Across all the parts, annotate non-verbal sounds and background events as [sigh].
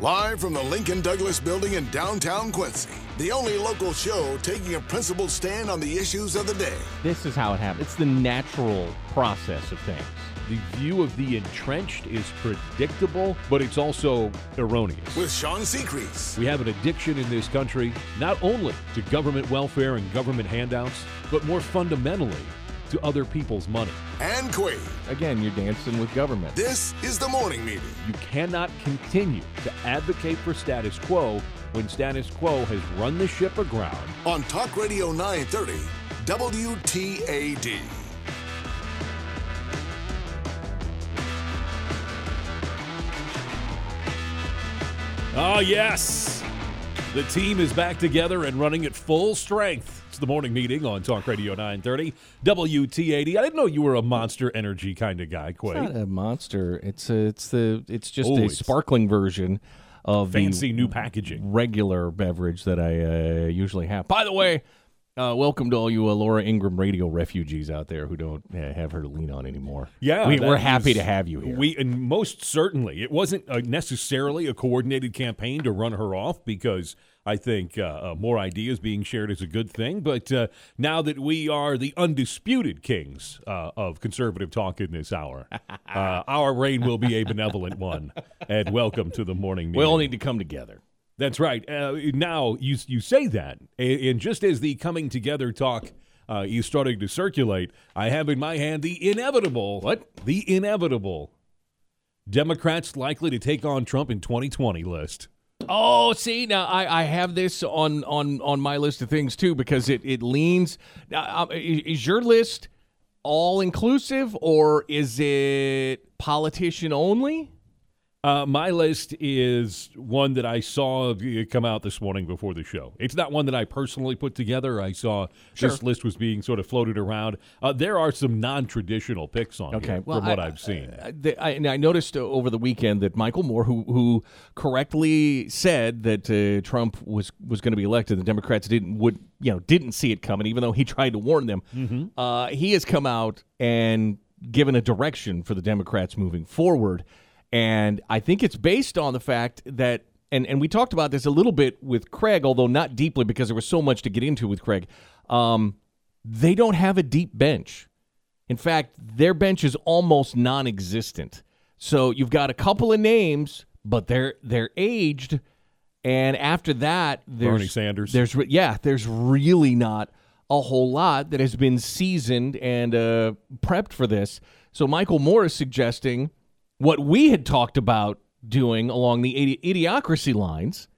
Live from the Lincoln Douglas Building in downtown Quincy, the only local show taking a principled stand on the issues of the day. This is how it happens. It's the natural process of things. The view of the entrenched is predictable, but it's also erroneous. With Sean Seacrease. We have an addiction in this country, not only to government welfare and government handouts, but more fundamentally to other people's money. And Quade. Again, you're dancing with government. This is the morning meeting. You cannot continue to advocate for status quo when status quo has run the ship aground. On Talk Radio 930, WTAD. Oh, ah, yes. The team is back together and running at full strength. The morning meeting on Talk Radio 930, WTAD. I didn't know you were a monster energy kind of guy, Quay. It's not a monster. It's a, it's the it's just Oh, a it's- sparkling version of Fancy new packaging. regular beverage that I uh, usually have. By the way, uh, welcome to all you uh, Laura Ingraham radio refugees out there who don't uh, have her to lean on anymore. Yeah, we, we're happy to have you here. We and most certainly, it wasn't uh, necessarily a coordinated campaign to run her off because I think uh, uh, more ideas being shared is a good thing. But uh, now that we are the undisputed kings uh, of conservative talk in this hour, [laughs] uh, our reign will be a benevolent one. And welcome to the morning meeting. we all need to come together. That's right. Uh, now you you say that, and, just as the coming together talk uh, is starting to circulate, I have in my hand the inevitable. What? The inevitable. Democrats likely to take on Trump in 2020 list. Oh, see now I, I have this on, on on my list of things too because it it leans. Uh, is your list all inclusive or is it politician only? Uh, my list is one that I saw come out this morning before the show. It's not one that I personally put together. I saw this list was being sort of floated around. Uh, there are some non-traditional picks on Okay, here well, from what I- have seen. I, I, I noticed uh, over the weekend that Michael Moore, who who correctly said that uh, Trump was was going to be elected, the Democrats didn't would you know didn't see it coming, even though he [laughs] tried to warn them. Uh, he has come out and given a direction for the Democrats moving forward, and I think it's based on the fact that. And, and we talked about this a little bit with Craig, although not deeply because there was so much to get into with Craig. Um, they don't have a deep bench. In fact, their bench is almost non-existent. So you've got a couple of names, but they're they're aged, and after that, there's Bernie Sanders. There's yeah, there's really not a whole lot that has been seasoned and uh, prepped for this. So Michael Moore is suggesting what we had talked about doing along the idi- idiocracy lines,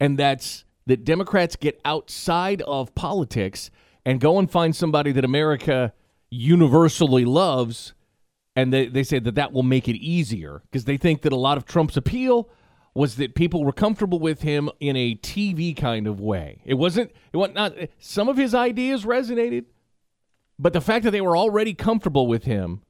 and that's that Democrats get outside of politics and go and find somebody that America universally loves, and they, they say that that will make it easier because they think that a lot of Trump's appeal was that people were comfortable with him in a TV kind of way. It wasn't. It was not. Some of his ideas resonated, but the fact that they were already comfortable with him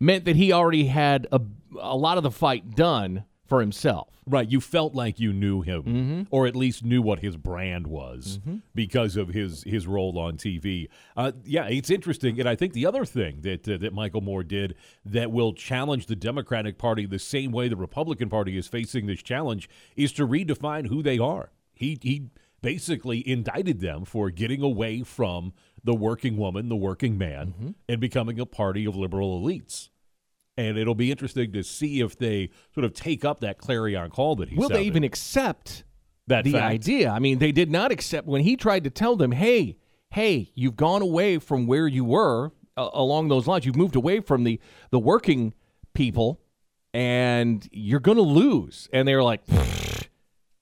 meant that he already had a, a lot of the fight done for himself. Right, you felt like you knew him, Mm-hmm. or at least knew what his brand was because of his his role on TV. Uh, yeah, it's interesting, and I think the other thing that uh, that Michael Moore did that will challenge the Democratic Party the same way the Republican Party is facing this challenge is to redefine who they are. He he basically indicted them for getting away from the working woman, the working man, Mm-hmm. and becoming a party of liberal elites. And it'll be interesting to see if they sort of take up that clarion call that he Will they even accept that the fact. idea? I mean, they did not accept when he tried to tell them, "Hey, hey, you've gone away from where you were uh, along those lines. You've moved away from the the working people, and you're going to lose." And they were like,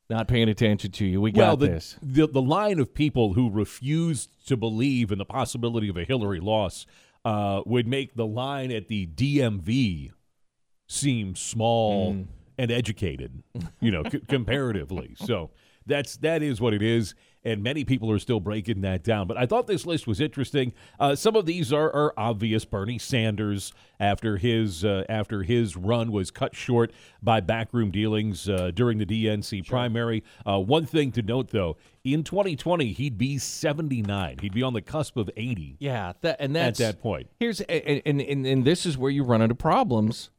"Not paying attention to you. We well, got the, this." the the line of people who refused to believe in the possibility of a Hillary loss uh, would make the line at the DMV seem small Mm. and educated, you know, c- comparatively. So that's that is what it is, and many people are still breaking that down. But I thought this list was interesting. Uh, some of these are, are obvious. Bernie Sanders, after his uh, after his run was cut short by backroom dealings uh, during the DNC primary. Uh, one thing to note, though, in 2020 he'd be 79. He'd be on the cusp of 80 Yeah, that and at that point. Here's and and and this is where you run into problems.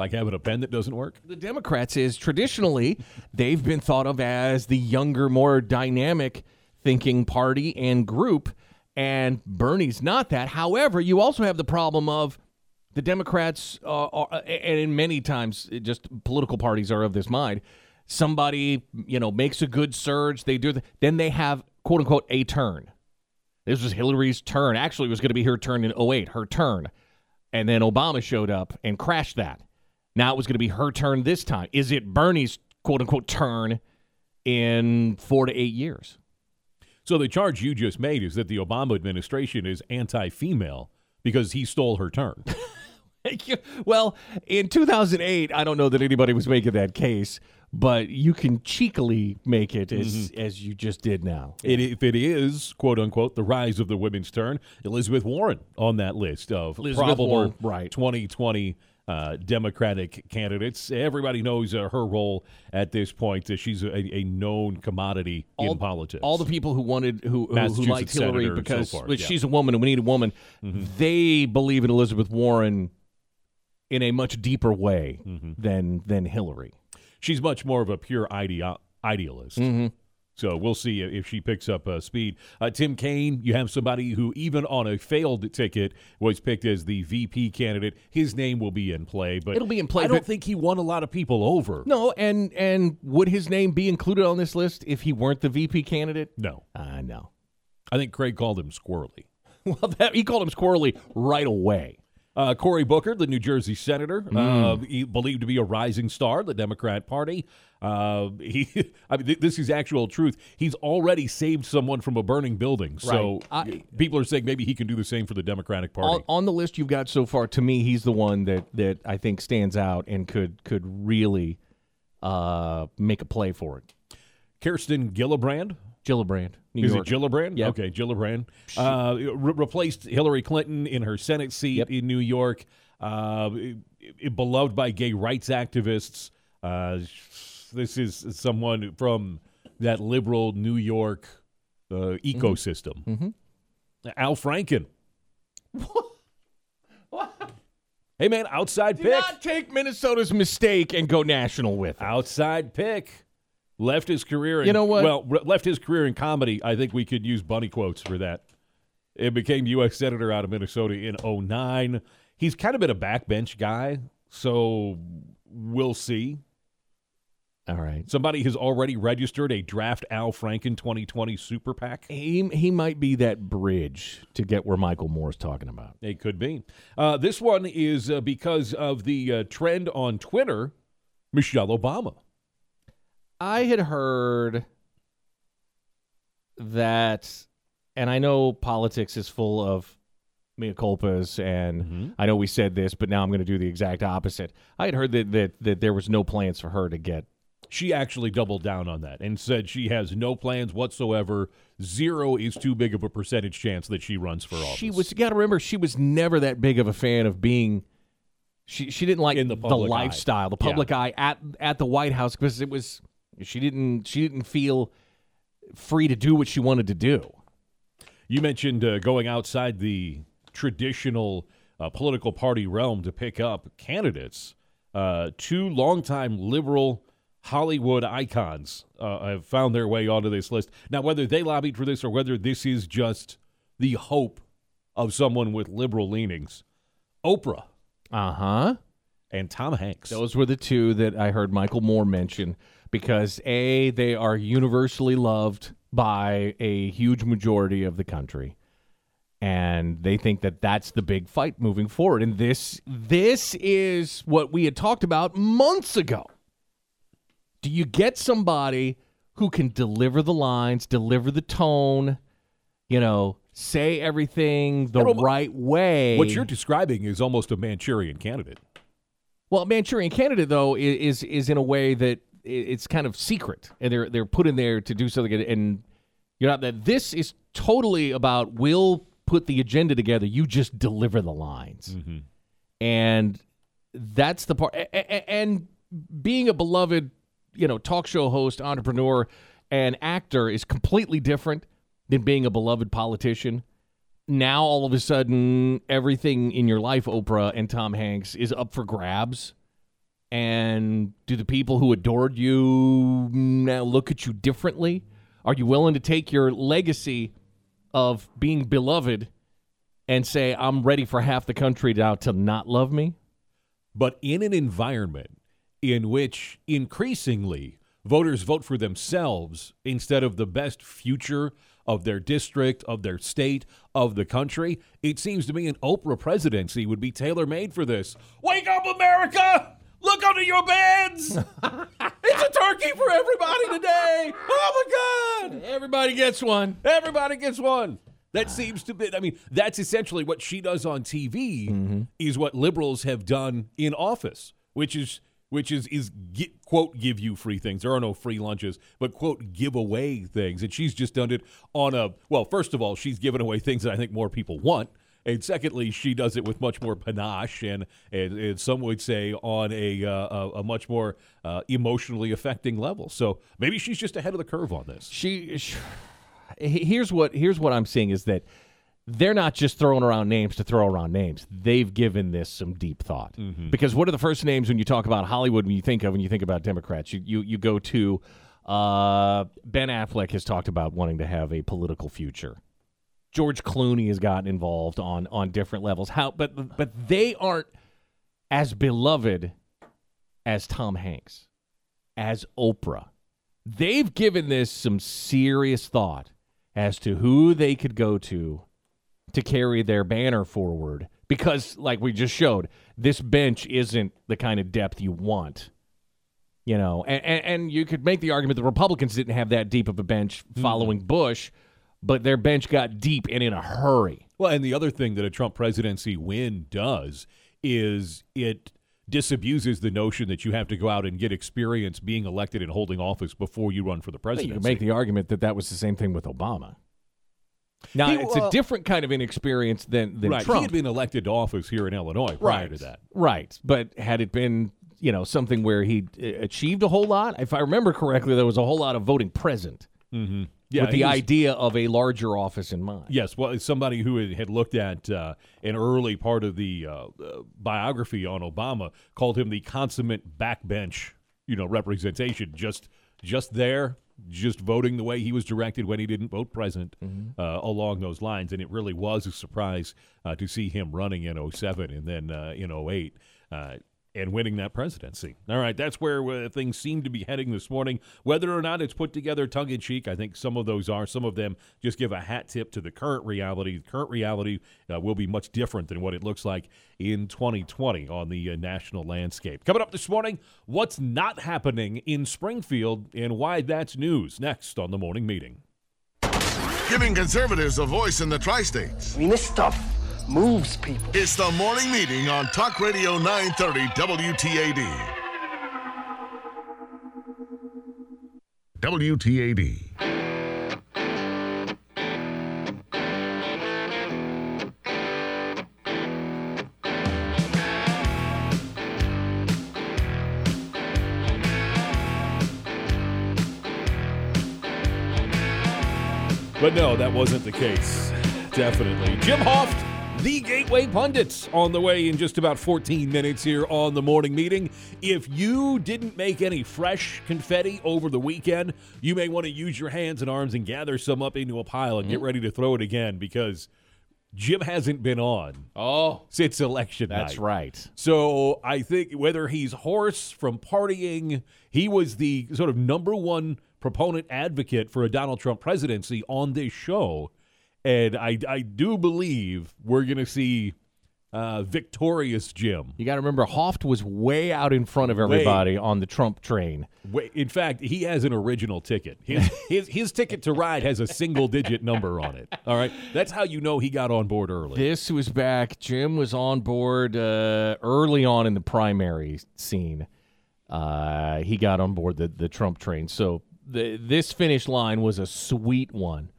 Like having a pen that doesn't work? The Democrats is traditionally they've been thought of as the younger, more dynamic thinking party and group, and Bernie's not that. However, you also have the problem of the Democrats, uh, are, and in many times, just political parties are of this mind. Somebody, you know, makes a good surge, they do, the, then they have quote unquote a turn. This was Hillary's turn. Actually, it was going to be her turn in 08, her turn. And then Obama showed up and crashed that. Now it was going to be her turn this time. Is it Bernie's quote unquote turn in four to eight years? So the charge you just made is that the Obama administration is anti-female because he stole her turn. [laughs] well, in 2008, I don't know that anybody was making that case, but you can cheekily make it as mm-hmm. as you just did now. It, if it is quote unquote the rise of the women's turn, Elizabeth Warren on that list of Elizabeth probable Warren, right. 2020 uh, Democratic candidates. Everybody knows uh, her role at this point. Uh, she's a, a, known commodity all, in politics. All the people who wanted who, who, who liked Hillary because so yeah. she's a woman and we need a woman, mm-hmm. they believe in Elizabeth Warren in a much deeper way mm-hmm. than than Hillary. She's much more of a pure idea, idealist. Mm-hmm. So we'll see if she picks up uh, speed. Uh, Tim Kaine, you have somebody who, even on a failed ticket, was picked as the VP candidate. His name will be in play, but it'll be in play. I don't think he won a lot of people over. No, and and would his name be included on this list if he weren't the VP candidate? No, uh, no. I think Craig called him squirrely. [laughs] well, that, he called him squirrely right away. Uh, Cory Booker, the New Jersey senator, mm. uh, believed to be a rising star, the Democrat Party. Uh, he, [laughs] I mean, th- this is actual truth. He's already saved someone from a burning building. So I, people are saying maybe he can do the same for the Democratic Party. On, on, the list you've got so far, to me, he's the one that that I think stands out and could could really uh, make a play for it. Kirsten Gillibrand, Gillibrand. New Is York. it Gillibrand? Yep. Okay, Gillibrand. Uh, re- replaced Hillary Clinton in her Senate seat yep. in New York. Uh, beloved by gay rights activists. Uh, this is someone from that liberal New York uh, mm-hmm. ecosystem. Mm-hmm. Al Franken. Hey man, outside Do pick. Not take Minnesota's mistake and go national with it. Outside pick left his career. In, you know what? Well, left his career in comedy. I think we could use bunny quotes for that. It became U.S. senator out of Minnesota in 09. He's kind of been a backbench guy, so we'll see. All right. Somebody has already registered a draft Al Franken 2020 super PAC. He, he might be that bridge to get where Michael Moore is talking about. It could be. Uh, this one is uh, because of the uh, trend on Twitter Michelle Obama. I had heard that, and I know politics is full of mea culpas, and mm-hmm. I know we said this, but now I'm going to do the exact opposite. I had heard that, that that there was no plans for her to get. She actually doubled down on that and said she has no plans whatsoever. Zero is too big of a percentage chance that she runs for office. She was. You got to remember, she was never that big of a fan of being. She she didn't like In the, the lifestyle, eye. the public yeah. eye at at the White House because it was she didn't she didn't feel free to do what she wanted to do. You mentioned uh, going outside the traditional uh, political party realm to pick up candidates. Uh, two longtime liberal Hollywood icons uh, have found their way onto this list. Now, whether they lobbied for this or whether this is just the hope of someone with liberal leanings, Oprah. Uh huh. And Tom Hanks. Those were the two that I heard Michael Moore mention because A, they are universally loved by a huge majority of the country. And they think that that's the big fight moving forward. And this this is what we had talked about months ago. Do you get somebody who can deliver the lines, deliver the tone, you know, say everything the right way? What you're describing is almost a Manchurian candidate. Well, Manchurian candidate though is is in a way that it's kind of secret, and they're they're put in there to do something. And you're not that. This is totally about we'll put the agenda together. You just deliver the lines, mm-hmm. and that's the part. And being a beloved, you know, talk show host, entrepreneur, and actor is completely different than being a beloved politician. Now all of a sudden, everything in your life, Oprah and Tom Hanks, is up for grabs And do the people who adored you now look at you differently? Are you willing to take your legacy of being beloved and say, I'm ready for half the country now to not love me? But in an environment in which increasingly voters vote for themselves instead of the best future of their district, of their state, of the country, it seems to me an Oprah presidency would be tailor made for this. Wake up, America! Look under your beds! [laughs] it's a turkey for everybody today! Oh my God! Everybody gets one. Everybody gets one. That seems to be, I mean, that's essentially what she does on TV, mm-hmm. is what liberals have done in office, which is which is is gi- quote give you free things. There are no free lunches, but quote give away things, and she's just done it on a well. First of all, she's given away things that I think more people want, and secondly, she does it with much more panache and and, and some would say on a uh, a, a much more uh, emotionally affecting level. So maybe she's just ahead of the curve on this. She, sh here's what here's what I'm seeing is that they're not just throwing around names to throw around names. They've given this some deep thought. Because what are the first names when you talk about Hollywood? When you think of when you think about Democrats, you you, you go to uh, Ben Affleck has talked about wanting to have a political future. George Clooney has gotten involved on on different levels. How, but but they aren't as beloved as Tom Hanks, as Oprah. They've given this some serious thought as to who they could go to to carry their banner forward because like we just showed this bench isn't the kind of depth you want you know and, and, and you could make the argument the republicans didn't have that deep of a bench mm-hmm. following bush but their bench got deep and in a hurry Well, and the other thing that a Trump presidency win does is it disabuses the notion that you have to go out and get experience being elected and holding office before you run for the you presidency. could make the argument that that was the same thing with obama now He- it's a different kind of inexperience than, than right. trump He had been elected to office here in Illinois prior to that. Right. But had it been, you know, something where he uh, achieved a whole lot, if I remember correctly, there was a whole lot of voting present mm-hmm. Yeah, with the was- idea of a larger office in mind. Yes, well, somebody who had- looked at uh, an early part of the uh, uh, biography on Obama called him the consummate backbench, you know, representation. Just, just there, just voting the way he was directed when he didn't vote president uh, along those lines, and it really was a surprise uh, to see him running in 07 and then uh, in 08. And winning that presidency. All right, that's where uh, things seem to be heading this morning. Whether or not it's put together tongue in cheek, I think some of those are. Some of them just give a hat tip to the current reality. The current reality uh, will be much different than what it looks like in 2020 on the uh, national landscape. Coming up this morning, what's not happening in Springfield and why that's news next on the morning meeting. Giving conservatives a voice in the tri states. I mean, this stuff moves people. It's the morning meeting on Talk Radio 930 WTAD. WTAD. But no, that wasn't the case. Definitely. Jim Hoft, the Gateway Pundits, on the way in just about 14 minutes here on the morning meeting. If you didn't make any fresh confetti over the weekend, you may want to use your hands and arms and gather some up into a pile and get mm-hmm. ready to throw it again because Jim hasn't been on Oh, since election that's night. right. So I think whether he's hoarse from partying, he was the sort of number one proponent advocate for a Donald Trump presidency on this show. And I, I do believe we're going to see uh, victorious Jim. You got to remember, Hoft was way out in front of everybody on the Trump train. Wait, In fact, he has an original ticket. His, [laughs] his, his ticket to ride has a single digit number on it. All right. That's how you know he got on board early. This was back. Jim was on board uh, early on in the primary scene. Uh, he got on board the, the Trump train. So the, this finish line was a sweet one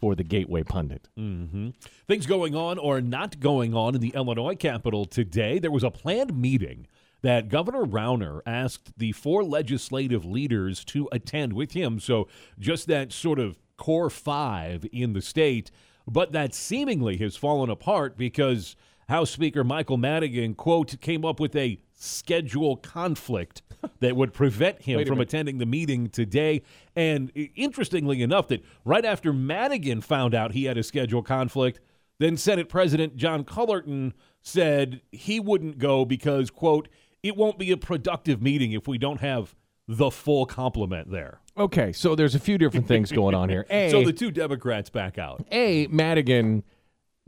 for the Gateway Pundit. Mm-hmm. Things going on or not going on in the Illinois Capitol today. There was a planned meeting that Governor Rauner asked the four legislative leaders to attend with him. So just that sort of core five in the state, but that seemingly has fallen apart because House Speaker Michael Madigan, quote, came up with a schedule conflict that would prevent him from minute. attending the meeting today. And interestingly enough, that right after Madigan found out he had a schedule conflict, then Senate President John Cullerton said he wouldn't go because, quote, it won't be a productive meeting if we don't have the full complement there. Okay, so there's a few different things going on here. [laughs] A, So the two Democrats back out. A, Madigan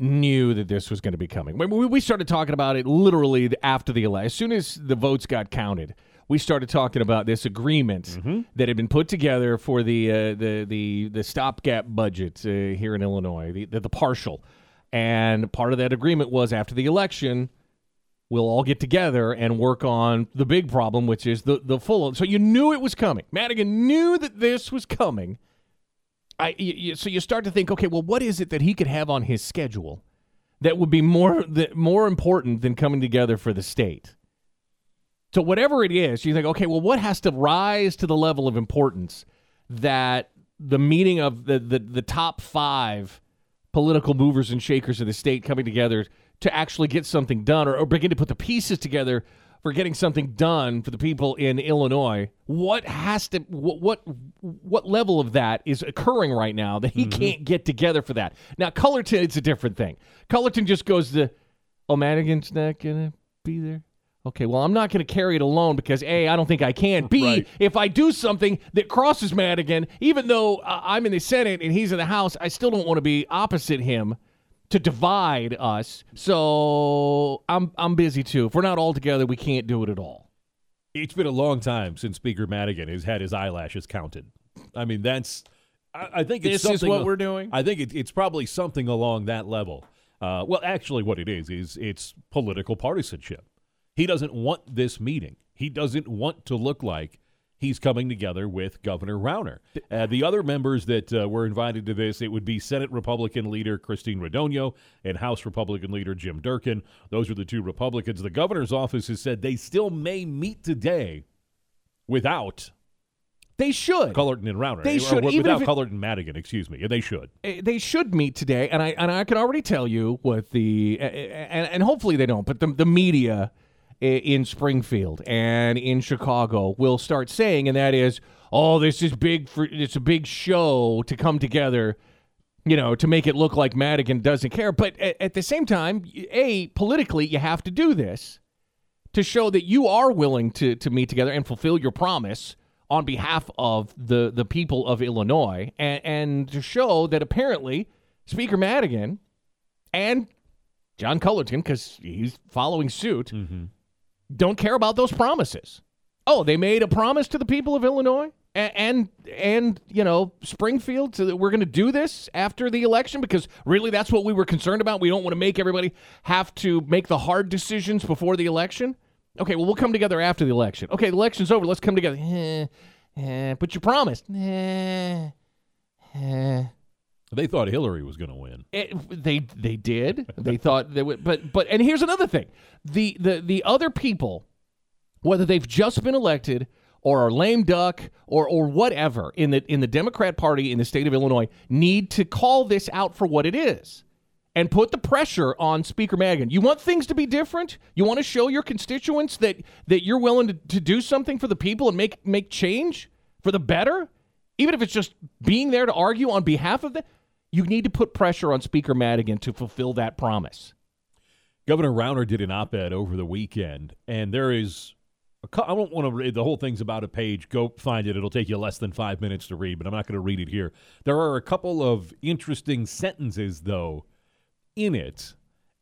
knew that this was going to be coming. We we started talking about it literally after the election, as soon as the votes got counted, we started talking about this agreement that had been put together for the uh, the the the stopgap budget uh, here in Illinois, the, the the partial, and part of that agreement was after the election. We'll all get together and work on the big problem, which is the the full. So you knew it was coming. Madigan knew that this was coming. I, y- y- so you start to think, okay, well, what is it that he could have on his schedule that would be more that more important than coming together for the state? So whatever it is, you think, okay, well, what has to rise to the level of importance that the meeting of the the, the top five political movers and shakers of the state coming together to actually get something done or, or begin to put the pieces together for getting something done for the people in Illinois. What has to what what, what level of that is occurring right now that he can't get together for that? Now Cullerton, it's a different thing. Cullerton just goes to, oh Madigan's not gonna be there. Okay, well, I'm not going to carry it alone because A, I don't think I can. B, Right. if I do something that crosses Madigan, even though uh, I'm in the Senate and he's in the House, I still don't want to be opposite him to divide us. So I'm I'm busy too. If we're not all together, we can't do it at all. It's been a long time since Speaker Madigan has had his eyelashes counted. I mean, that's. I, I think it's This is what we're doing? I think it, it's probably something along that level. Uh, well, actually, what it is is it's political partisanship. He doesn't want this meeting. He doesn't want to look like he's coming together with Governor Rauner. Uh, the other members that uh, were invited to this, it would be Senate Republican leader Christine Radogno and House Republican leader Jim Durkin. Those are the two Republicans. The governor's office has said they still may meet today without They should. Cullerton and Rauner. They Or should, without even if it- Cullerton and Madigan, excuse me. They should. Eh, they should meet today, and I and I can already tell you what the eh, eh, and, and hopefully they don't, but the the media in Springfield and in Chicago will start saying, and that is, oh, this is big for it's a big show to come together. You know, to make it look like Madigan doesn't care, but at, at the same time, a politically, you have to do this to show that you are willing to to meet together and fulfill your promise on behalf of the the people of Illinois, and, and to show that apparently Speaker Madigan and John Cullerton, because he's following suit, mm-hmm. Don't care about those promises. Oh, they made a promise to the people of Illinois and and, and you know Springfield so that we're going to do this after the election because really that's what we were concerned about. We don't want to make everybody have to make the hard decisions before the election. Okay, well we'll come together after the election. Okay, the election's over. Let's come together. Eh, eh, but you promised. Eh, eh. They thought Hillary was going to win. It, they they did. They thought they would, but but and here's another thing: the the the other people, whether they've just been elected or are lame duck or or whatever in the in the Democrat Party in the state of Illinois, need to call this out for what it is. And put the pressure on Speaker Madigan. You want things to be different? You want to show your constituents that that you're willing to, to do something for the people and make make change for the better? Even if it's just being there to argue on behalf of them? You need to put pressure on Speaker Madigan to fulfill that promise. Governor Rauner did an op-ed over the weekend, and there is. A, cou- I don't want to read the whole thing's about a page. Go find it. It'll take you less than five minutes to read, but I'm not going to read it here. There are a couple of interesting sentences, though, in it,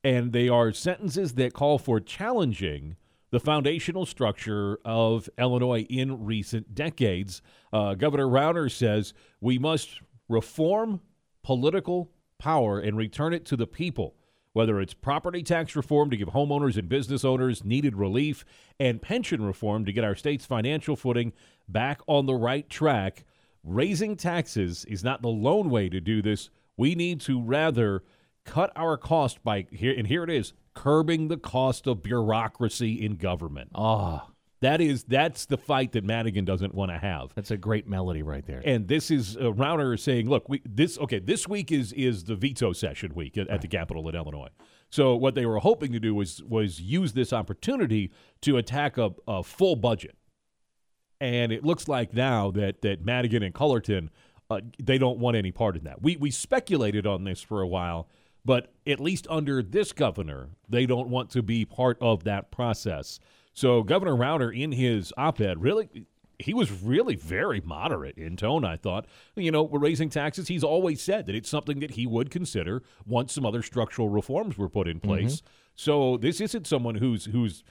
and they are sentences that call for challenging the foundational structure of Illinois in recent decades. Uh, Governor Rauner says we must reform political power and return it to the people, whether it's property tax reform to give homeowners and business owners needed relief, and pension reform to get our state's financial footing back on the right track. Raising taxes is not the lone way to do this. We need to rather cut our cost by here, and here it is curbing the cost of bureaucracy in government. Ah, That is that's the fight that Madigan doesn't want to have. that's a great melody right there. And this is uh, Rauner is saying, look, we, this okay, this week is is the veto session week at, at the Capitol in Illinois. So what they were hoping to do was was use this opportunity to attack a, a full budget. And it looks like now that that Madigan and Cullerton uh, they don't want any part in that. We we speculated on this for a while, but at least under this governor, they don't want to be part of that process. So Governor Rauner, in his op-ed, really he was really very moderate in tone, I thought. You know, we're raising taxes. He's always said that it's something that he would consider once some other structural reforms were put in Mm-hmm. place. Mm-hmm. So this isn't someone who's who's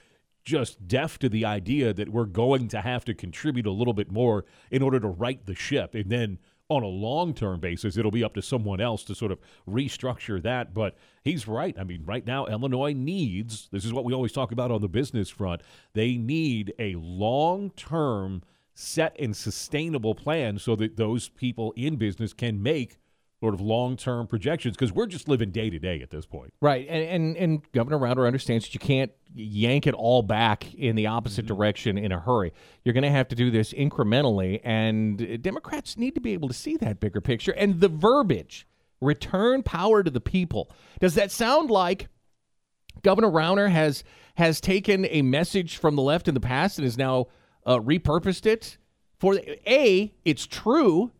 just deaf to the idea that we're going to have to contribute a little bit more in order to right the ship. And then on a long term basis, it'll be up to someone else to sort of restructure that. But he's right. I mean, right now, Illinois needs this is what we always talk about on the business front. They need a long term set and sustainable plan so that those people in business can make sort of long term projections because we're just living day to day at this point. Right, and, and and Governor Rauner understands that you can't yank it all back in the opposite direction in a hurry. You're going to have to do this incrementally, and Democrats need to be able to see that bigger picture. And the verbiage, return power to the people. Does that sound like Governor Rauner has has taken a message from the left in the past and has now uh, repurposed it for a? It's true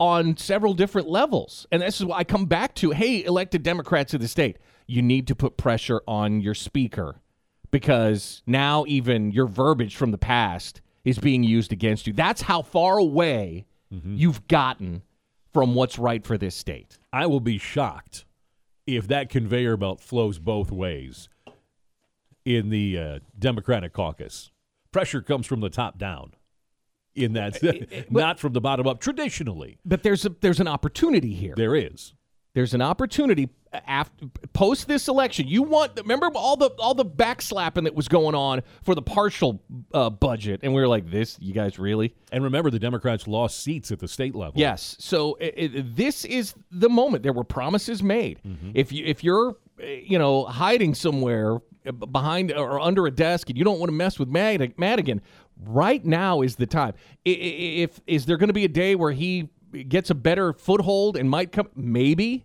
on several different levels. And this is why I come back to hey, elected Democrats of the state, you need to put pressure on your speaker because now even your verbiage from the past is being used against you. That's how far away you've gotten from what's right for this state. I will be shocked if that conveyor belt flows both ways in the uh, Democratic caucus. Pressure comes from the top down. In that, [laughs] [laughs] not from the bottom up. Traditionally, But there's a, there's an opportunity here. there is. There's an opportunity after post this election. You want remember all the all the backslapping that was going on for the partial uh, budget, and we were like, "This, you guys really?" And remember, the Democrats lost seats at the state level. Yes. So i i this is the moment. There were promises made. If you if you're you know hiding somewhere uh, behind or under a desk and you don't want to mess with Mad- Madigan, right now is the time. If is there going to be a day where he gets a better foothold and might come? Maybe.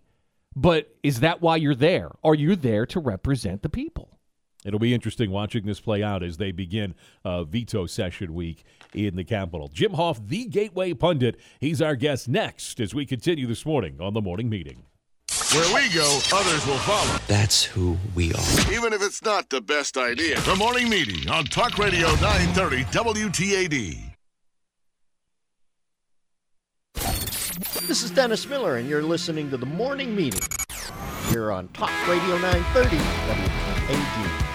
But is that why you're there? Are you there to represent the people? It'll be interesting watching this play out as they begin uh, veto session week in the Capitol. Jim Hoft, the Gateway Pundit, he's our guest next as we continue this morning on the morning meeting. Where we go, others will follow, That's who we are. even if it's not the best idea. The morning meeting on Talk Radio 930 WTAD. This is Dennis Miller, and you're listening to the morning meeting here on Talk Radio 930 WTAD.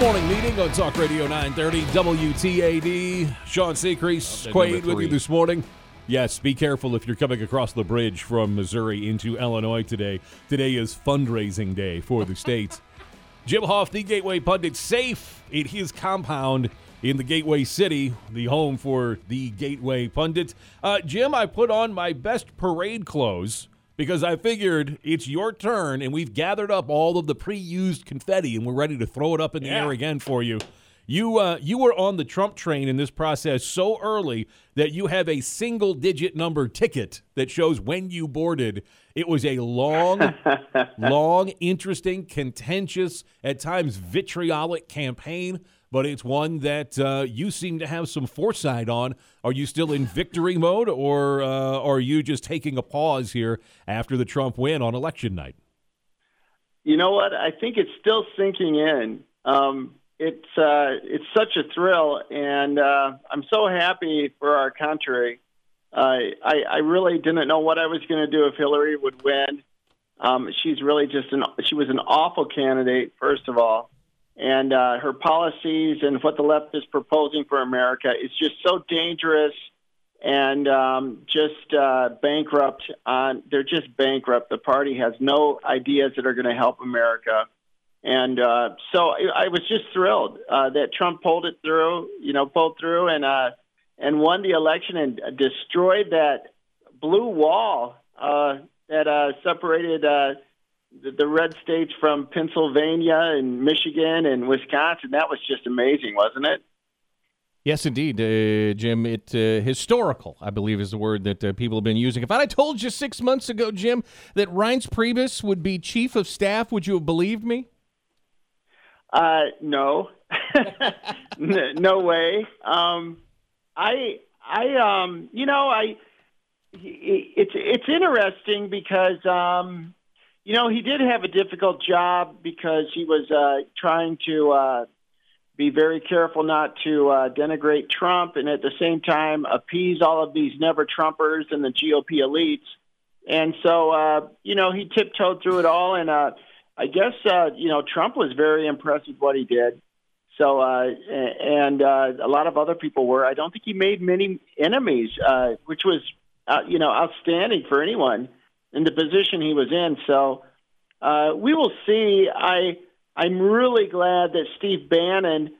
Morning meeting on Talk Radio 930 WTAD. Sean Seacrease, Quaid with you this morning. Yes, be careful if you're coming across the bridge from Missouri into Illinois today. Today is fundraising day for the state. [laughs] Jim Hoft, the Gateway Pundit, safe in his compound in the Gateway City, the home for the Gateway Pundit. Uh, Jim, I put on my best parade clothes because I figured it's your turn and we've gathered up all of the pre-used confetti and we're ready to throw it up in the air again for you. You uh, you were on the Trump train in this process so early that you have a single digit number ticket that shows when you boarded. It was a long, [laughs] long, interesting, contentious, at times vitriolic campaign, but it's one that uh, you seem to have some foresight on. Are you still in victory mode, or uh, are you just taking a pause here after the Trump win on election night? You know what? I think it's still sinking in. Um, it's uh, it's such a thrill, and uh, I'm so happy for our country. Uh, I I really didn't know what I was going to do if Hillary would win. Um, she's really just an she was an awful candidate, first of all, and uh, her policies and what the left is proposing for America is just so dangerous and um, just uh, bankrupt. On they're just bankrupt. The party has no ideas that are going to help America, and uh, so I, I was just thrilled uh, that Trump pulled it through. You know, pulled through and uh, and won the election and destroyed that blue wall uh, that uh, separated uh, the, the red states from Pennsylvania and Michigan and Wisconsin. That was just amazing, wasn't it? Yes, indeed, uh, Jim. It uh, historical, I believe, is the word that uh, people have been using. If I told you six months ago, Jim, that Reince Priebus would be chief of staff, would you have believed me? Uh, no, [laughs] no way. Um, I, I, um, you know, I. It's it's interesting because um, you know he did have a difficult job because he was uh, trying to uh, be very careful not to uh, denigrate Trump and at the same time appease all of these never Trumpers and the GOP elites. And so, uh, you know, he tiptoed through it all. And uh, I guess, uh, you know, Trump was very impressed with what he did. So, uh, and uh, a lot of other people were. I don't think he made many enemies, uh, which was, uh, you know, outstanding for anyone in the position he was in. So, uh, we will see. I I'm really glad that Steve Bannon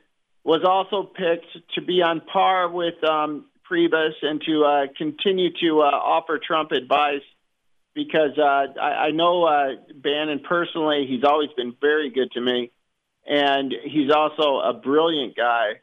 was also picked to be on par with um, Priebus and to uh, continue to uh, offer Trump advice because uh, I, I know uh, Bannon personally. He's always been very good to me, and he's also a brilliant guy.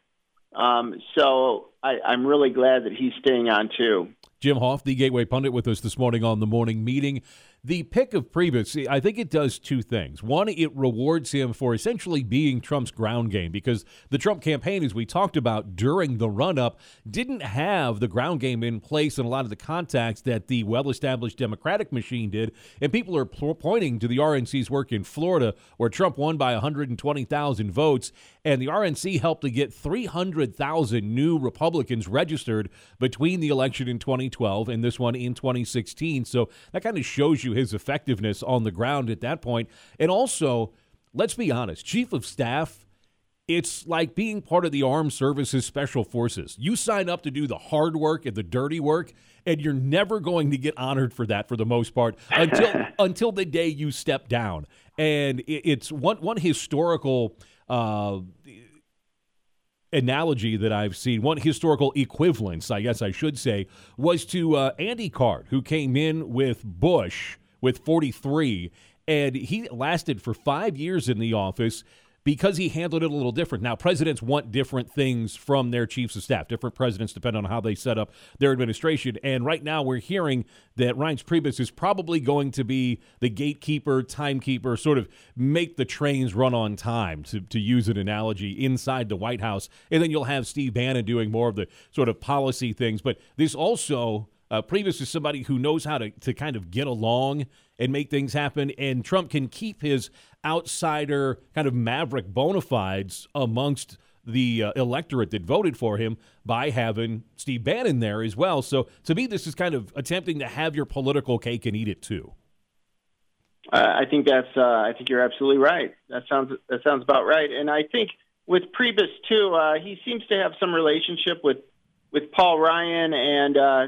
Um, so I, I'm really glad that he's staying on too. Jim Hoft, the Gateway Pundit, with us this morning on the morning meeting. The pick of Priebus, I think it does two things. One, it rewards him for essentially being Trump's ground game because the Trump campaign, as we talked about during the run up, didn't have the ground game in place and a lot of the contacts that the well established Democratic machine did. And people are pointing to the RNC's work in Florida, where Trump won by 120,000 votes, and the RNC helped to get 300,000 new Republicans registered between the election in 2012 and this one in 2016. So that kind of shows you you his effectiveness on the ground at that point. And also, let's be honest, chief of staff, it's like being part of the armed services special forces. You sign up to do the hard work and the dirty work, and you're never going to get honored for that for the most part [laughs] until until the day you step down. And it's one one historical uh, analogy that I've seen, one historical equivalence, I guess I should say, was to uh, Andy Card, who came in with Bush with 43, and he lasted for five years in the office because he handled it a little different. Now, presidents want different things from their chiefs of staff. Different presidents depend on how they set up their administration. And right now, we're hearing that Reince Priebus is probably going to be the gatekeeper, timekeeper, sort of make the trains run on time, to, to use an analogy, inside the White House. And then you'll have Steve Bannon doing more of the sort of policy things. But this also. Uh, Priebus is somebody who knows how to, to kind of get along and make things happen, and Trump can keep his outsider kind of maverick bona fides amongst the uh, electorate that voted for him by having Steve Bannon there as well. So to me, this is kind of attempting to have your political cake and eat it too. I think that's. Uh, I think you're absolutely right. That sounds. That sounds about right. And I think with Priebus too, uh, he seems to have some relationship with with Paul Ryan and uh,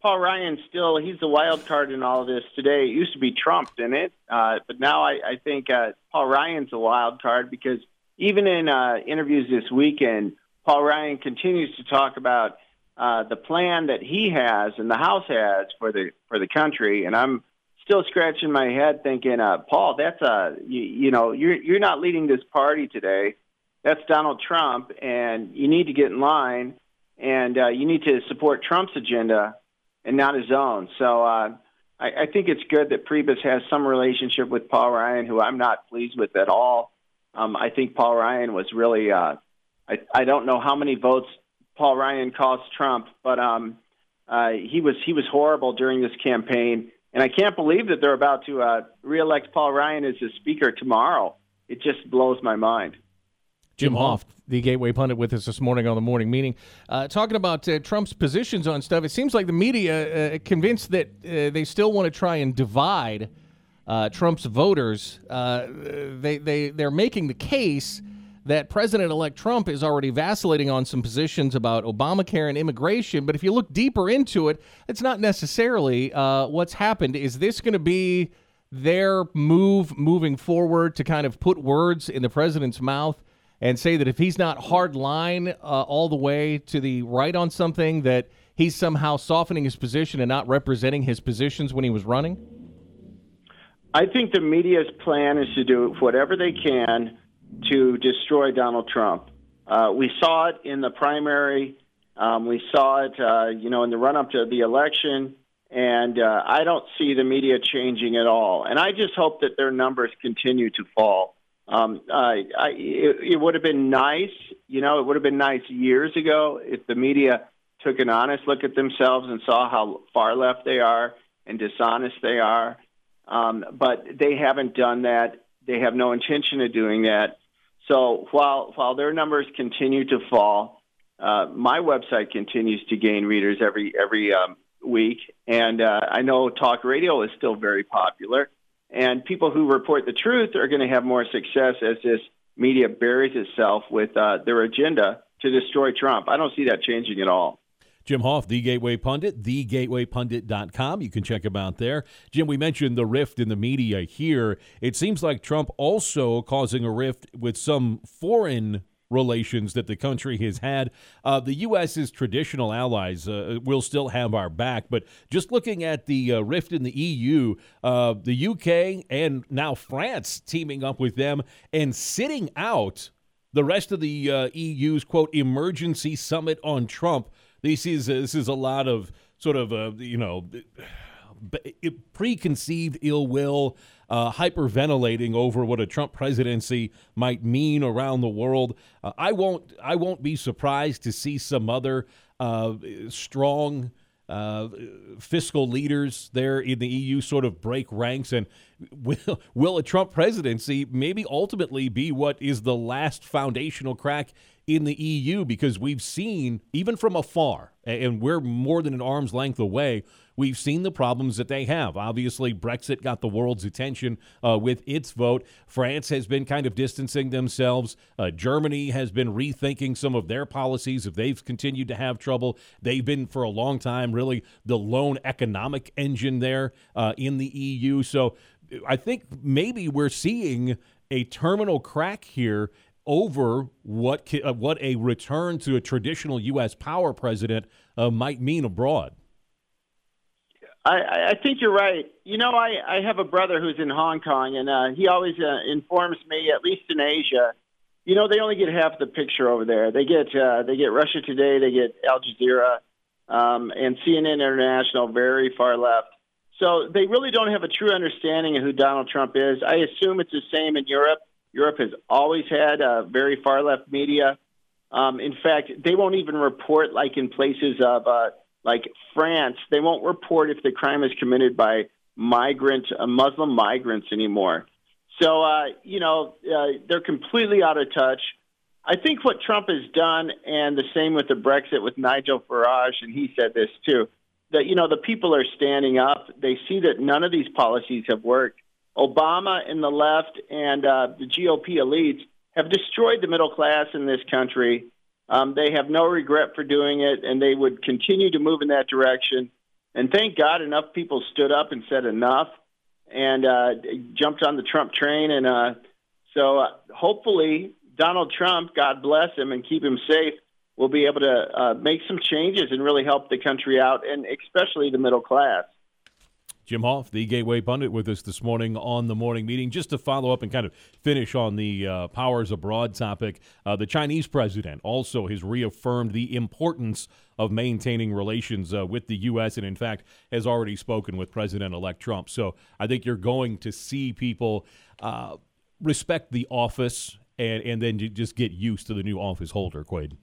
Paul Ryan still he's the wild card in all of this today. It used to be Trump, didn't it? Uh, but now I, I think uh, Paul Ryan's a wild card because even in uh, interviews this weekend, Paul Ryan continues to talk about uh, the plan that he has and the House has for the for the country. And I'm still scratching my head thinking, uh, Paul, that's a you, you know you're you're not leading this party today. That's Donald Trump, and you need to get in line and uh, you need to support Trump's agenda and not his own. So uh, I, I think it's good that Priebus has some relationship with Paul Ryan, who I'm not pleased with at all. Um, I think Paul Ryan was really. Uh, I, I don't know how many votes Paul Ryan cost Trump, but um, uh, he was he was horrible during this campaign, and I can't believe that they're about to uh, reelect Paul Ryan as the speaker tomorrow. It just blows my mind. Jim Hoft, the Gateway pundit, with us this morning on the morning meeting, uh, talking about uh, Trump's positions on stuff. It seems like the media uh, convinced that uh, they still want to try and divide uh, Trump's voters. Uh, they they they're making the case that President-elect Trump is already vacillating on some positions about Obamacare and immigration. But if you look deeper into it, it's not necessarily what's happened. Is this going to be their move moving forward to kind of put words in the president's mouth? And say that if he's not hard line uh, all the way to the right on something, that he's somehow softening his position and not representing his positions when he was running? I think the media's plan is to do whatever they can to destroy Donald Trump. Uh, we saw it in the primary. Um, we saw it, uh, you know, in the run-up to the election, and uh, I don't see the media changing at all. And I just hope that their numbers continue to fall. Um, I, I, it, it would have been nice, you know, it would have been nice years ago if the media took an honest look at themselves and saw how far left they are and dishonest they are. Um, but they haven't done that. They have no intention of doing that. So while while their numbers continue to fall, uh, my website continues to gain readers every every um, week, and uh, I know talk radio is still very popular. And people who report the truth are going to have more success as this media buries itself with uh, their agenda to destroy Trump. I don't see that changing at all. Jim Hoft, The Gateway Pundit, thegatewaypundit.com. You can check him out there. Jim, we mentioned the rift in the media here. It seems like Trump also causing a rift with some foreign relations that the country has had. Uh, the U.S.'s traditional allies uh, will still have our back, but just looking at the uh, rift in the EU, uh, the U.K. and now France teaming up with them and sitting out the rest of the uh, EU's quote emergency summit on Trump. This is this is a lot of sort of uh, you know [sighs] preconceived ill will, uh, hyperventilating over what a Trump presidency might mean around the world. Uh, I won't. I won't be surprised to see some other uh, strong. Uh, fiscal leaders there in the EU sort of break ranks, and will will a Trump presidency maybe ultimately be what is the last foundational crack in the EU? Because we've seen even from afar, and we're more than an arm's length away we've seen the problems that they have. Obviously, Brexit got the world's attention uh, with its vote. France has been kind of distancing themselves. Uh, Germany has been rethinking some of their policies if they've continued to have trouble. They've been, for a long time, really the lone economic engine there uh, in the EU. So I think maybe we're seeing a terminal crack here over what uh, what a return to a traditional U.S. power president uh, might mean abroad. I, I think you're right. You know, I, I have a brother who's in Hong Kong, and uh, he always uh, informs me, at least in Asia, you know, they only get half the picture over there. They get uh, they get Russia Today, they get Al Jazeera, um, and CNN International, very far left. So they really don't have a true understanding of who Donald Trump is. I assume it's the same in Europe. Europe has always had a very far left media. Um, in fact, they won't even report like in places of uh, like France, they won't report if the crime is committed by migrant uh, Muslim migrants anymore. So uh, you know uh, they're completely out of touch. I think what Trump has done, and the same with the Brexit with Nigel Farage, and he said this too, that you know the people are standing up. They see that none of these policies have worked. Obama and the left and uh, the GOP elites have destroyed the middle class in this country um, they have no regret for doing it, and they would continue to move in that direction. And thank God enough people stood up and said enough and uh, jumped on the Trump train. And uh, so uh, hopefully, Donald Trump, God bless him and keep him safe, will be able to uh, make some changes and really help the country out, and especially the middle class. Jim Hoft, the Gateway Pundit, with us this morning on the morning meeting. Just to follow up and kind of finish on the uh, powers abroad topic, uh, the Chinese president also has reaffirmed the importance of maintaining relations uh, with the U.S. and, in fact, has already spoken with President elect Trump. So I think you're going to see people uh, respect the office and, and then just get used to the new office holder, Quaid.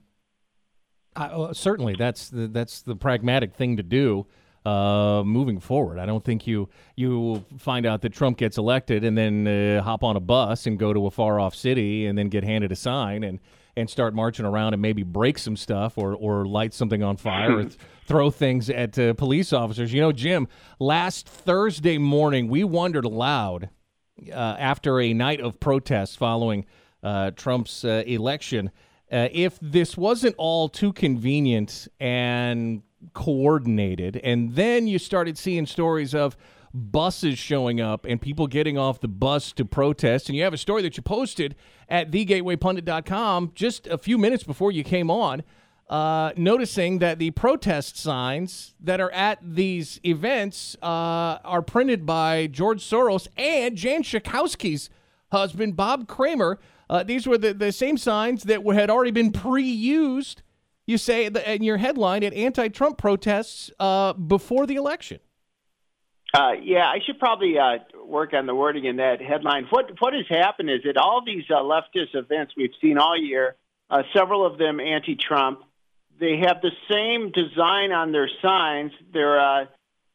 Uh, certainly, that's the, that's the pragmatic thing to do uh, moving forward. I don't think you you find out that Trump gets elected and then uh, hop on a bus and go to a far off city and then get handed a sign and and start marching around and maybe break some stuff or or light something on fire or th- [clears throat] throw things at uh, police officers. You know, Jim, last Thursday morning we wondered aloud uh, after a night of protests following uh, Trump's uh, election. if this wasn't all too convenient and coordinated. And then you started seeing stories of buses showing up and people getting off the bus to protest. And you have a story that you posted at thegatewaypundit.com just a few minutes before you came on uh, noticing that the protest signs that are at these events uh, are printed by George Soros and Jan Schakowsky's husband, Bob Creamer. Uh, these were the, the same signs that had already been pre used, you say, in your headline at anti Trump protests uh, before the election. Uh, yeah, I should probably uh, work on the wording in that headline. What what has happened is that all these uh, leftist events we've seen all year, uh, several of them anti-Trump, they have the same design on their signs. They're uh,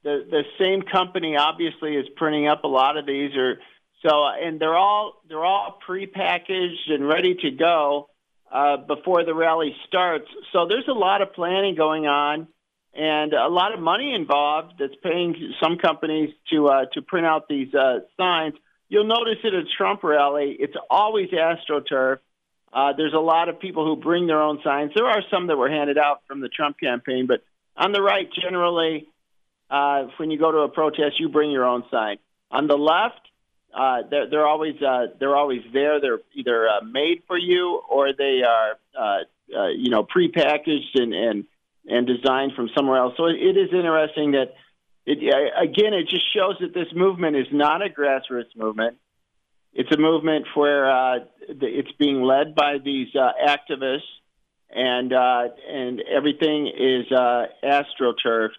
the the same company obviously is printing up a lot of these, or so, and they're all they're all prepackaged and ready to go uh, before the rally starts. So there's a lot of planning going on and a lot of money involved that's paying some companies to uh, to print out these uh, signs. You'll notice at a Trump rally, it's always AstroTurf. Uh, there's a lot of people who bring their own signs. There are some that were handed out from the Trump campaign, but on the right, generally, uh, when you go to a protest, you bring your own sign. On the left, uh, they're, they're always uh, they're always there. They're either uh, made for you or they are uh, uh, you know prepackaged and, and and designed from somewhere else. So it, it is interesting that it again it just shows that this movement is not a grassroots movement. It's a movement where uh, it's being led by these uh, activists, and uh, and everything is uh, astroturfed.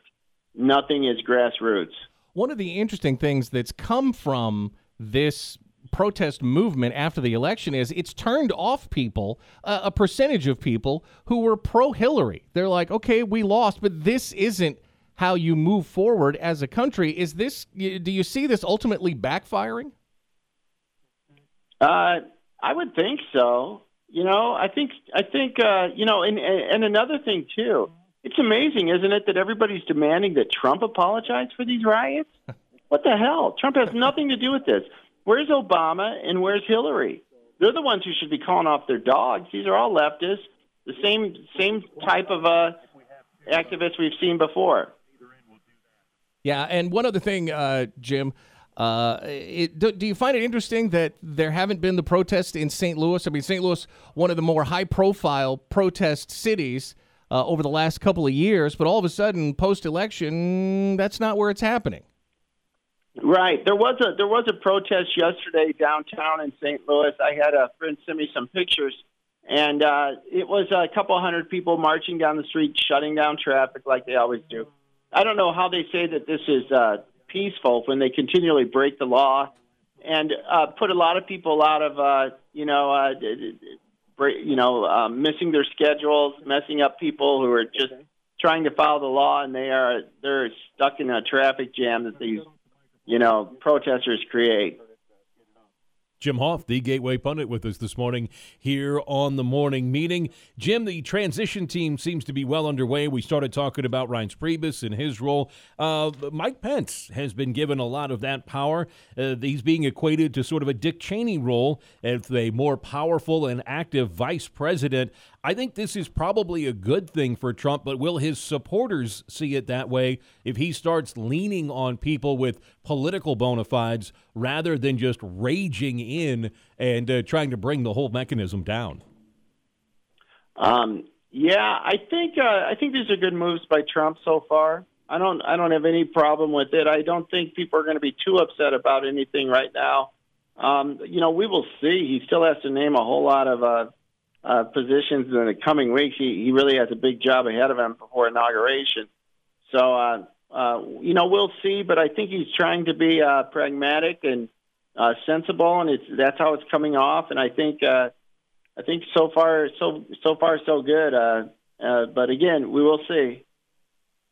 Nothing is grassroots. One of the interesting things that's come from this protest movement after the election is it's turned off people, uh, a percentage of people who were pro Hillary. They're like, okay, we lost, but this isn't how you move forward as a country. Is this, do you see this ultimately backfiring? Uh, I would think so. You know, I think, I think, uh, you know, and, and another thing too, it's amazing, isn't it, that everybody's demanding that Trump apologize for these riots? [laughs] What the hell? Trump has nothing to do with this. Where's Obama and where's Hillary? They're the ones who should be calling off their dogs. These are all leftists, the same same type of uh, activists we've seen before. Yeah, and one other thing, uh, Jim. Uh, it, do, do, you find it interesting that there haven't been the protests in St. Louis? I mean, St. Louis, one of the more high-profile protest cities uh, over the last couple of years, but all of a sudden, post-election, that's not where it's happening. Right. There was a there was a protest yesterday downtown in St. Louis. I had a friend send me some pictures, and uh, it was a couple hundred people marching down the street, shutting down traffic like they always do. I don't know how they say that this is uh, peaceful when they continually break the law and uh, put a lot of people out of uh, you know uh, you know uh, missing their schedules, messing up people who are just trying to follow the law, and they are they're stuck in a traffic jam that these you know, protesters create. Jim Hoft, the Gateway Pundit, with us this morning here on the morning meeting. Jim, the transition team seems to be well underway. We started talking about Reince Priebus and his role. Uh, Mike Pence has been given a lot of that power. Uh, he's being equated to sort of a Dick Cheney role as a more powerful and active vice president. I think this is probably a good thing for Trump, but will his supporters see it that way if he starts leaning on people with political bona fides rather than just raging in and uh, trying to bring the whole mechanism down? Um, yeah, I think uh, I think these are good moves by Trump so far. I don't I don't have any problem with it. I don't think people are going to be too upset about anything right now. Um, you know, we will see. He still has to name a whole lot of uh, uh, positions in the coming weeks. He, he really has a big job ahead of him before inauguration. So, uh, uh, you know, we'll see. But I think he's trying to be uh, pragmatic and uh, sensible, and it's that's how it's coming off. And I think uh, I think so far so so far so good. Uh, uh, but again, we will see.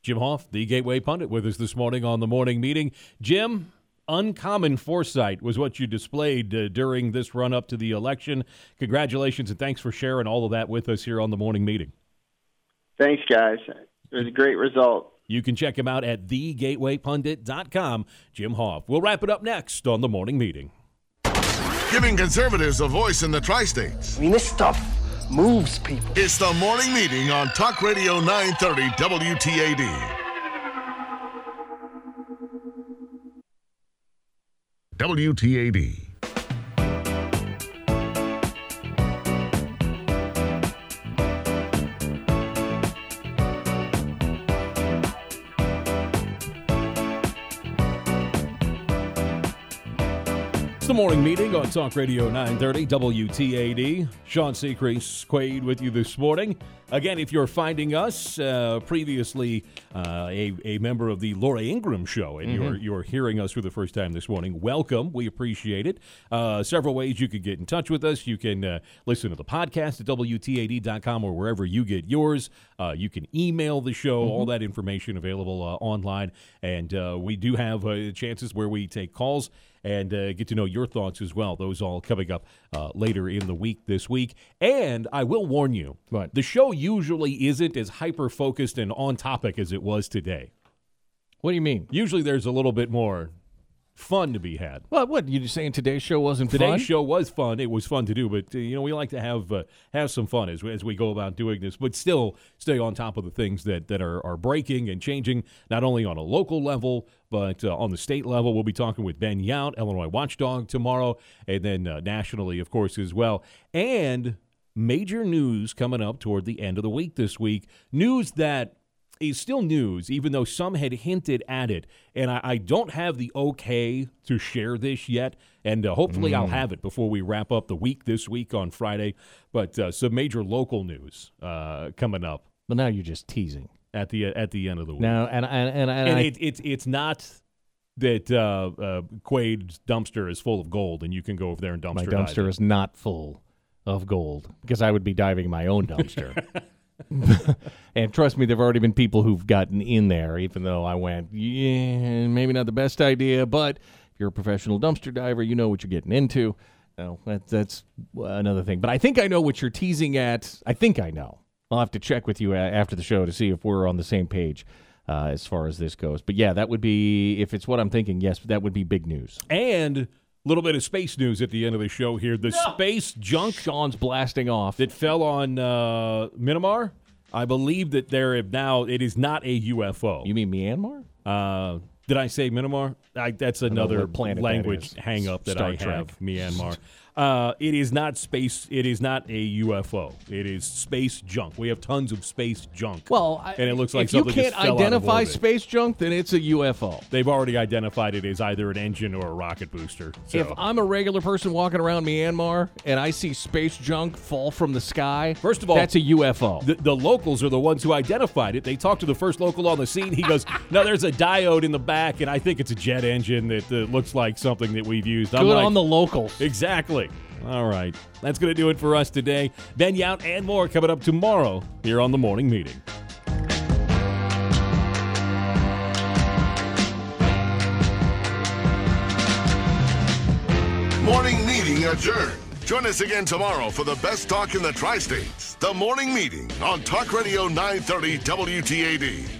Jim Hoft, the Gateway Pundit, with us this morning on the morning meeting. Jim, uncommon foresight was what you displayed uh, during this run up to the election. Congratulations and thanks for sharing all of that with us here on the morning meeting. Thanks, guys. It was a great result. You can check him out at thegatewaypundit.com. Jim Hoft. We'll wrap it up next on the morning meeting. Giving conservatives a voice in the tri states. I mean, this stuff moves people. It's the morning meeting on Talk Radio 930 WTAD. WTAD. Morning meeting on Talk Radio 930 WTAD. Sean Seacrease Quade with you this morning. Again, if you're finding us uh, previously uh, a, a member of the Laura Ingraham show and you're you're hearing us for the first time this morning, welcome. We appreciate it. Uh, several ways you could get in touch with us. You can uh, listen to the podcast at WTAD.com or wherever you get yours. Uh, you can email the show, all that information available uh, online. And uh, we do have uh, chances where we take calls and uh, get to know your thoughts as well. Those all coming up uh, later in the week this week. And I will warn you, What? the show usually isn't as hyper focused and on topic as it was today. What do you mean? Usually there's a little bit more fun to be had. Well, what you just saying? Today's show wasn't Today's fun. show was fun. It was fun to do, but uh, you know we like to have uh, have some fun as, as we go about doing this, but still stay on top of the things that that are, are breaking and changing, not only on a local level but uh, on the state level. We'll be talking with Ben Yount, Illinois Watchdog, tomorrow, and then uh, nationally, of course, as well. And major news coming up toward the end of the week this week. News that is still news, even though some had hinted at it. And I, I don't have the okay to share this yet. And uh, hopefully I'll have it before we wrap up the week this week on Friday. But uh, some major local news uh, coming up But now you're just teasing. At the at the end of the week. No, and and and, and, and I, it, it's it's not that uh, uh, Quade's dumpster is full of gold and you can go over there and dumpster my dumpster is not full of gold because I would be diving my own dumpster. [laughs] [laughs] and trust me, there've already been people who've gotten in there, even though I went, yeah, maybe not the best idea, but if you're a professional dumpster diver, you know what you're getting into. No, that, that's another thing. But I think I know what you're teasing at. I think I know. I'll have to check with you after the show to see if we're on the same page uh, as far as this goes. But yeah, that would be, if it's what I'm thinking, yes, that would be big news. And a little bit of space news at the end of the show here. The space junk Sean's blasting off. that fell on uh, Myanmar. I believe that there have now it is not a UFO. You mean Myanmar? Uh, did I say Myanmar? I, that's another what planet language is. hang up that Star I Trek. have. Myanmar. Uh, it is not space. It is not a UFO. It is space junk. We have tons of space junk. Well, I, and it looks like if you can't identify space junk, then it's a UFO. They've already identified it as either an engine or a rocket booster. So. If I'm a regular person walking around Myanmar and I see space junk fall from the sky, First of all, that's a UFO. the, the locals are the ones who identified it. They talked to the first local on the scene. He goes, [laughs] "No, there's a diode in the back, and I think it's a jet engine that uh, looks like something that we've used." I'm Good like, on the locals. Exactly. All right. That's going to do it for us today. Ben Yount and more coming up tomorrow here on the morning meeting. Morning meeting adjourned. Join us again tomorrow for the best talk in the tri states. The morning meeting on Talk Radio 930 WTAD.